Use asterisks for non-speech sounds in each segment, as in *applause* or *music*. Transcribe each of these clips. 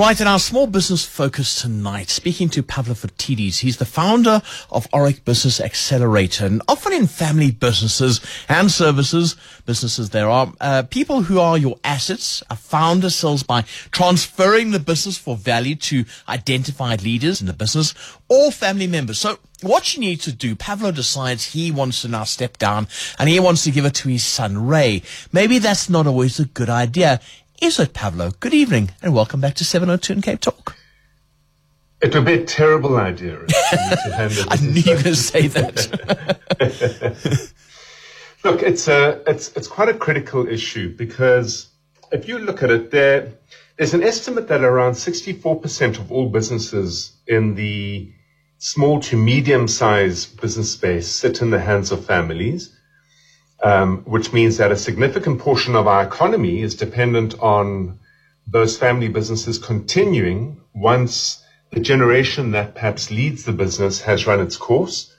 Right, in our small business focus tonight, speaking to Pavlo Phitidis. He's the founder of Aurik Business Accelerator. And often in family businesses and services, businesses, there are uh, people who are your assets. A founder sells by transferring the business for value to identified leaders in the business or family members. So what you need to do, Pavlo decides he wants to now step down and he wants to give it to his son Ray. Maybe that's not always a good idea. Is it, Pavlo? Good evening and welcome back to 702 in Cape Talk. It would be a terrible idea. *laughs* I knew you were going to say that. *laughs* look, it's a it's it's quite a critical issue because if you look at it, there there's an estimate that around 64% of all businesses in the small to medium sized business space sit in the hands of families Um, which means that a significant portion of our economy is dependent on those family businesses continuing once the generation that perhaps leads the business has run its course.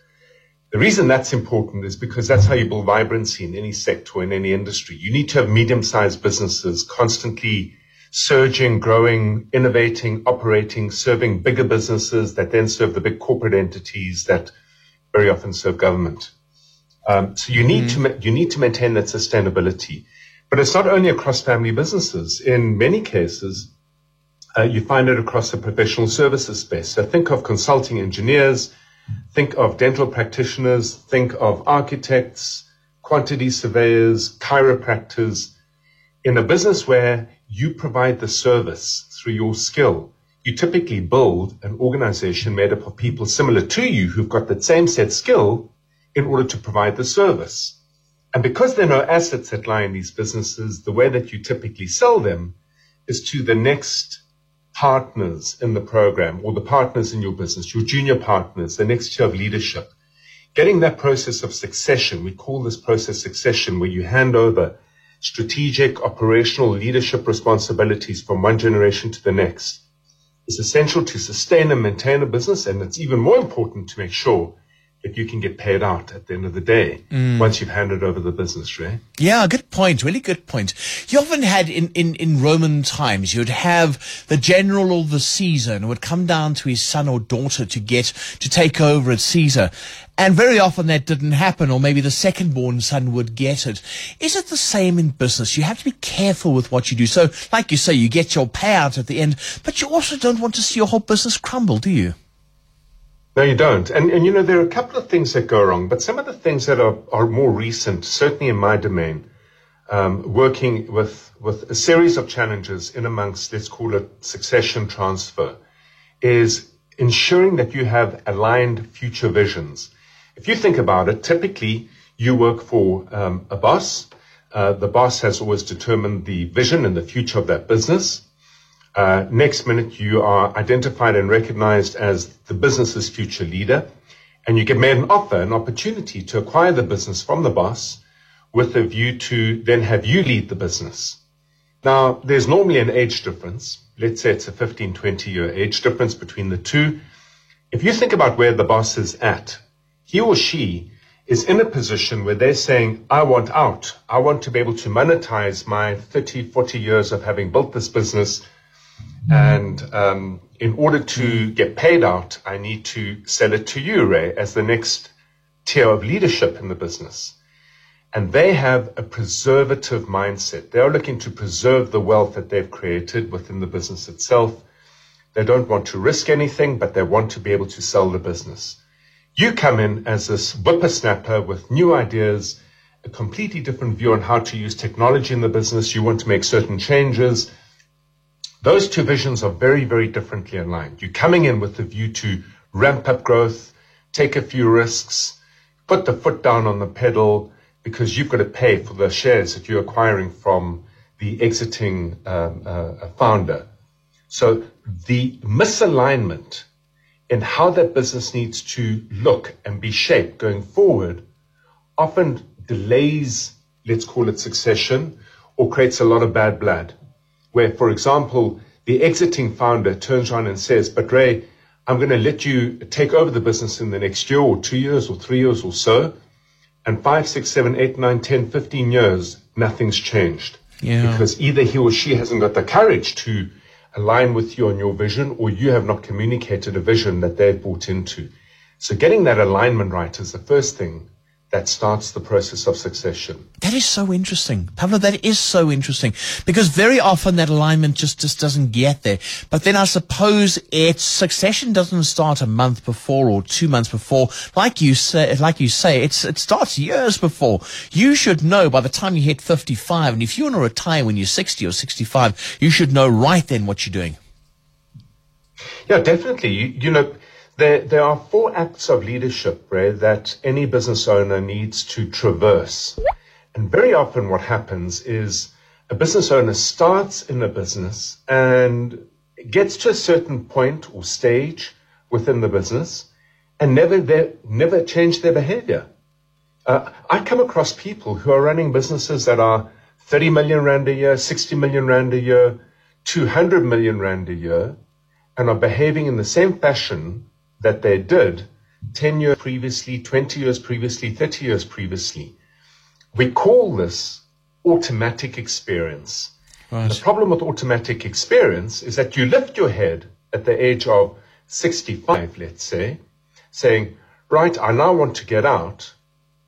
The reason that's important is because that's how you build vibrancy in any sector, in any industry. You need to have medium sized businesses constantly surging, growing, innovating, operating, serving bigger businesses that then serve the big corporate entities that very often serve government. Um, so you need mm. to you need to maintain that sustainability, but it's not only across family businesses. In many cases, uh, you find it across the professional services space. So think of consulting engineers, think of dental practitioners, think of architects, quantity surveyors, chiropractors. In a business where you provide the service through your skill, you typically build an organization made up of people similar to you who've got that same set skill in order to provide the service. And because there are no assets that lie in these businesses, the way that you typically sell them is to the next partners in the program or the partners in your business, your junior partners, the next tier of leadership. Getting that process of succession, we call this process succession, where you hand over strategic, operational leadership responsibilities from one generation to the next, is essential to sustain and maintain a business. And it's even more important to make sure that you can get paid out at the end of the day mm. once you've handed over the business, right? Yeah, good point. Really good point. You often had in, in, in Roman times, you'd have the general or the Caesar and it would come down to his son or daughter to get to take over at Caesar. And very often that didn't happen, or maybe the second born son would get it. Is it the same in business? You have to be careful with what you do. So, like you say, you get your payout at the end, but you also don't want to see your whole business crumble, do you? No, you don't. And, and you know, there are a couple of things that go wrong, but some of the things that are, are more recent, certainly in my domain, um, working with, with a series of challenges in amongst, let's call it succession transfer, is ensuring that you have aligned future visions. If you think about it, typically you work for um, a boss. Uh, the boss has always determined the vision and the future of that business. Uh, next minute, you are identified and recognized as the business's future leader, and you get made an offer, an opportunity to acquire the business from the boss with a view to then have you lead the business. Now, there's normally an age difference. Let's say it's a 15, 20 year age difference between the two. If you think about where the boss is at, he or she is in a position where they're saying, I want out. I want to be able to monetize my 30, 40 years of having built this business and um, in order to get paid out, I need to sell it to you, Ray, as the next tier of leadership in the business. And they have a preservative mindset. They are looking to preserve the wealth that they've created within the business itself. They don't want to risk anything, but they want to be able to sell the business. You come in as this whippersnapper with new ideas, a completely different view on how to use technology in the business. You want to make certain changes those two visions are very, very differently aligned. You're coming in with the view to ramp up growth, take a few risks, put the foot down on the pedal because you've got to pay for the shares that you're acquiring from the exiting um, uh, founder. So the misalignment in how that business needs to look and be shaped going forward often delays, let's call it succession, or creates a lot of bad blood where, for example, the exiting founder turns around and says, but Ray, I'm going to let you take over the business in the next year or two years or three years or so. And five, six, seven, eight, nine, ten, fifteen years, nothing's changed. Yeah. Because either he or she hasn't got the courage to align with you on your vision or you have not communicated a vision that they've bought into. So getting that alignment right is the first thing that starts the process of succession. That is so interesting. Pavlo, that is so interesting because very often that alignment just, just doesn't get there. But then I suppose its succession doesn't start a month before or two months before. Like you say, like you say, it's, it starts years before. You should know by the time you hit 55 and if you want to retire when you're 60 or 65, you should know right then what you're doing. Yeah, definitely. You, you know, there, there are four acts of leadership, that any business owner needs to traverse. And very often what happens is a business owner starts in a business and gets to a certain point or stage within the business and never, they, never change their behavior. Uh, I come across people who are running businesses that are 30 million rand a year, 60 million rand a year, 200 million rand a year, and are behaving in the same fashion that they did 10 years previously, 20 years previously, 30 years previously. We call this automatic experience. Right. The problem with automatic experience is that you lift your head at the age of 65, let's say, saying, right, I now want to get out,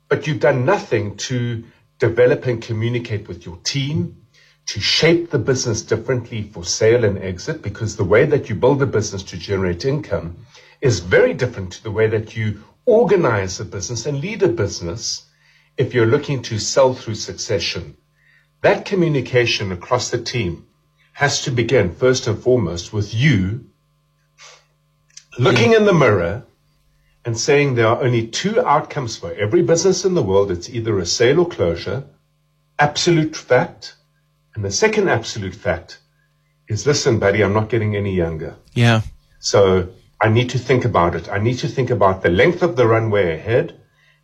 but you've done nothing to develop and communicate with your team, to shape the business differently for sale and exit, because the way that you build a business to generate income is very different to the way that you organize a business and lead a business if you're looking to sell through succession. That communication across the team has to begin first and foremost with you looking in the mirror and saying there are only two outcomes for every business in the world. It's either a sale or closure, absolute fact. And the second absolute fact is listen, buddy, I'm not getting any younger. Yeah. So I need to think about it. I need to think about the length of the runway ahead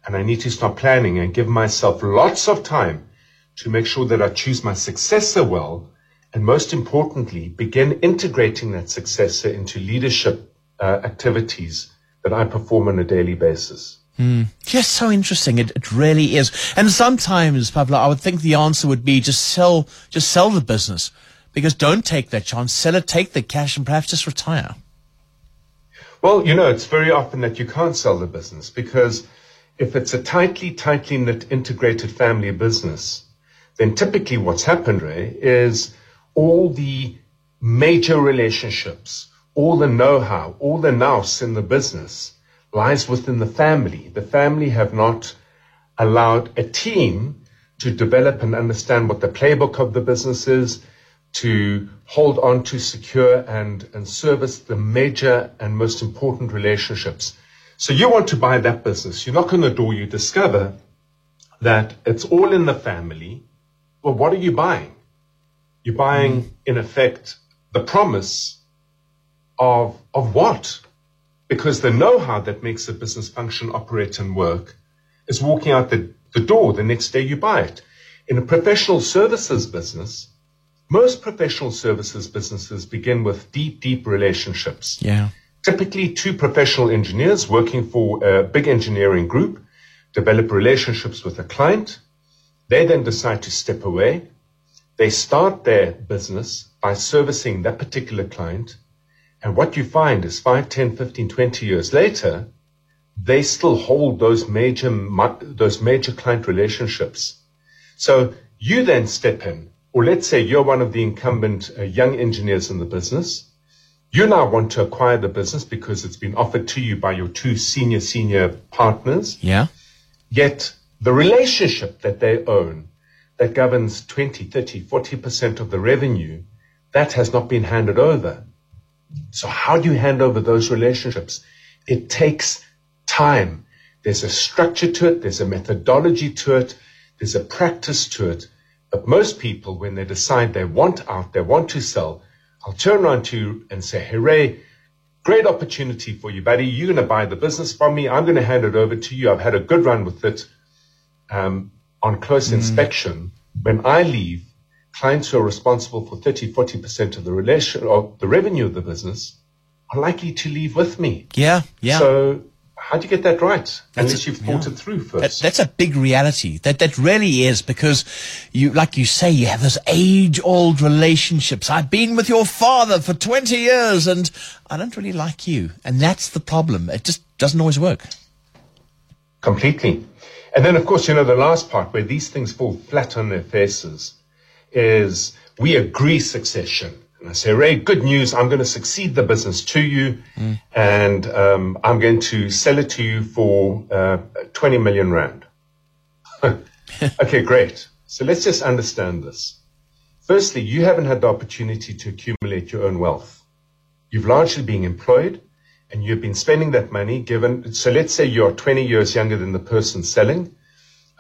and I need to start planning and give myself lots of time to make sure that I choose my successor well. And most importantly, begin integrating that successor into leadership uh, activities that I perform on a daily basis. Mm. Just so interesting. It, it really is. And sometimes, Pavlo, I would think the answer would be just sell, just sell the business because don't take that chance. Sell it, take the cash and perhaps just retire. Well, you know, it's very often that you can't sell the business because if it's a tightly, tightly knit, integrated family business, then typically what's happened, Ray, is all the major relationships, all the know-how, all the nous in the business lies within the family. The family have not allowed a team to develop and understand what the playbook of the business is, to hold on to secure and, and service the major and most important relationships. So you want to buy that business. You knock on the door, you discover that it's all in the family. Well, what are you buying? You're buying, mm. in effect, the promise of, of what? Because the know-how that makes a business function, operate, and work is walking out the, the door the next day you buy it. In a professional services business, most professional services businesses begin with deep, deep relationships. Yeah. Typically, two professional engineers working for a big engineering group develop relationships with a client. They then decide to step away. They start their business by servicing that particular client. And what you find is 5, 10, 15, 20 years later, they still hold those major, those major client relationships. So you then step in or let's say you're one of the incumbent uh, young engineers in the business. You now want to acquire the business because it's been offered to you by your two senior, senior partners. Yeah. Yet the relationship that they own that governs 20, 30, 40% of the revenue, that has not been handed over. So how do you hand over those relationships? It takes time. There's a structure to it. There's a methodology to it. There's a practice to it. But most people, when they decide they want out, they want to sell, I'll turn around to you and say, hey, Ray, great opportunity for you, buddy. You're going to buy the business from me. I'm going to hand it over to you. I've had a good run with it. Um, on close mm. inspection, when I leave, clients who are responsible for 30, 40% of the relation of the revenue of the business are likely to leave with me. Yeah, yeah. So how do you get that right unless you've thought yeah. it through first? That, that's a big reality. That that really is because you, like you say, you have those age-old relationships. I've been with your father for twenty years, and I don't really like you, and that's the problem. It just doesn't always work. Completely. And then, of course, you know, the last part where these things fall flat on their faces is we agree succession. And I say, Ray, good news. I'm going to succeed the business to you mm. and um, I'm going to sell it to you for uh, 20 million rand. *laughs* okay, great. So let's just understand this. Firstly, you haven't had the opportunity to accumulate your own wealth. You've largely been employed and you've been spending that money given. So let's say you're 20 years younger than the person selling.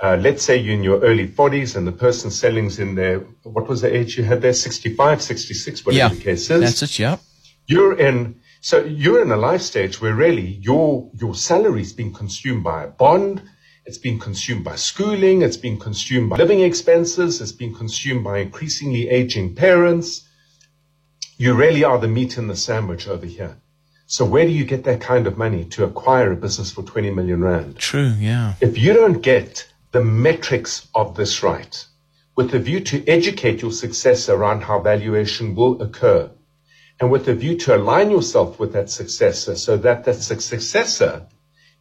Uh, let's say you're in your early 40s and the person selling's in their, what was the age you had there? 65, 66, whatever yeah, the case is. That's it, yeah. You're in, so you're in a life stage where really your, your salary's being consumed by a bond. It's being consumed by schooling. It's being consumed by living expenses. It's being consumed by increasingly aging parents. You really are the meat in the sandwich over here. So where do you get that kind of money to acquire a business for 20 million rand? True, yeah. If you don't get the metrics of this right, with a view to educate your successor around how valuation will occur, and with a view to align yourself with that successor so that that successor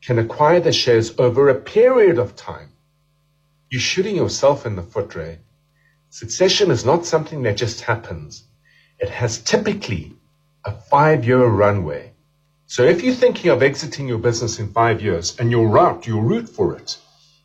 can acquire the shares over a period of time. You're shooting yourself in the foot, Ray. Succession is not something that just happens. It has typically a five year runway. So if you're thinking of exiting your business in five years and your route, your route for it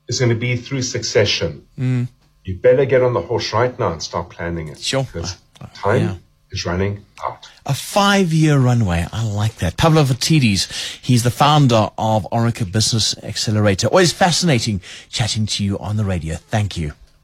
is going to be through succession. Mm. You better get on the horse right now and start planning it. Sure. Because time yeah. is running out. A five-year runway. I like that. Pavlo Phitidis, he's the founder of Aurik Business Accelerator. Always fascinating chatting to you on the radio. Thank you.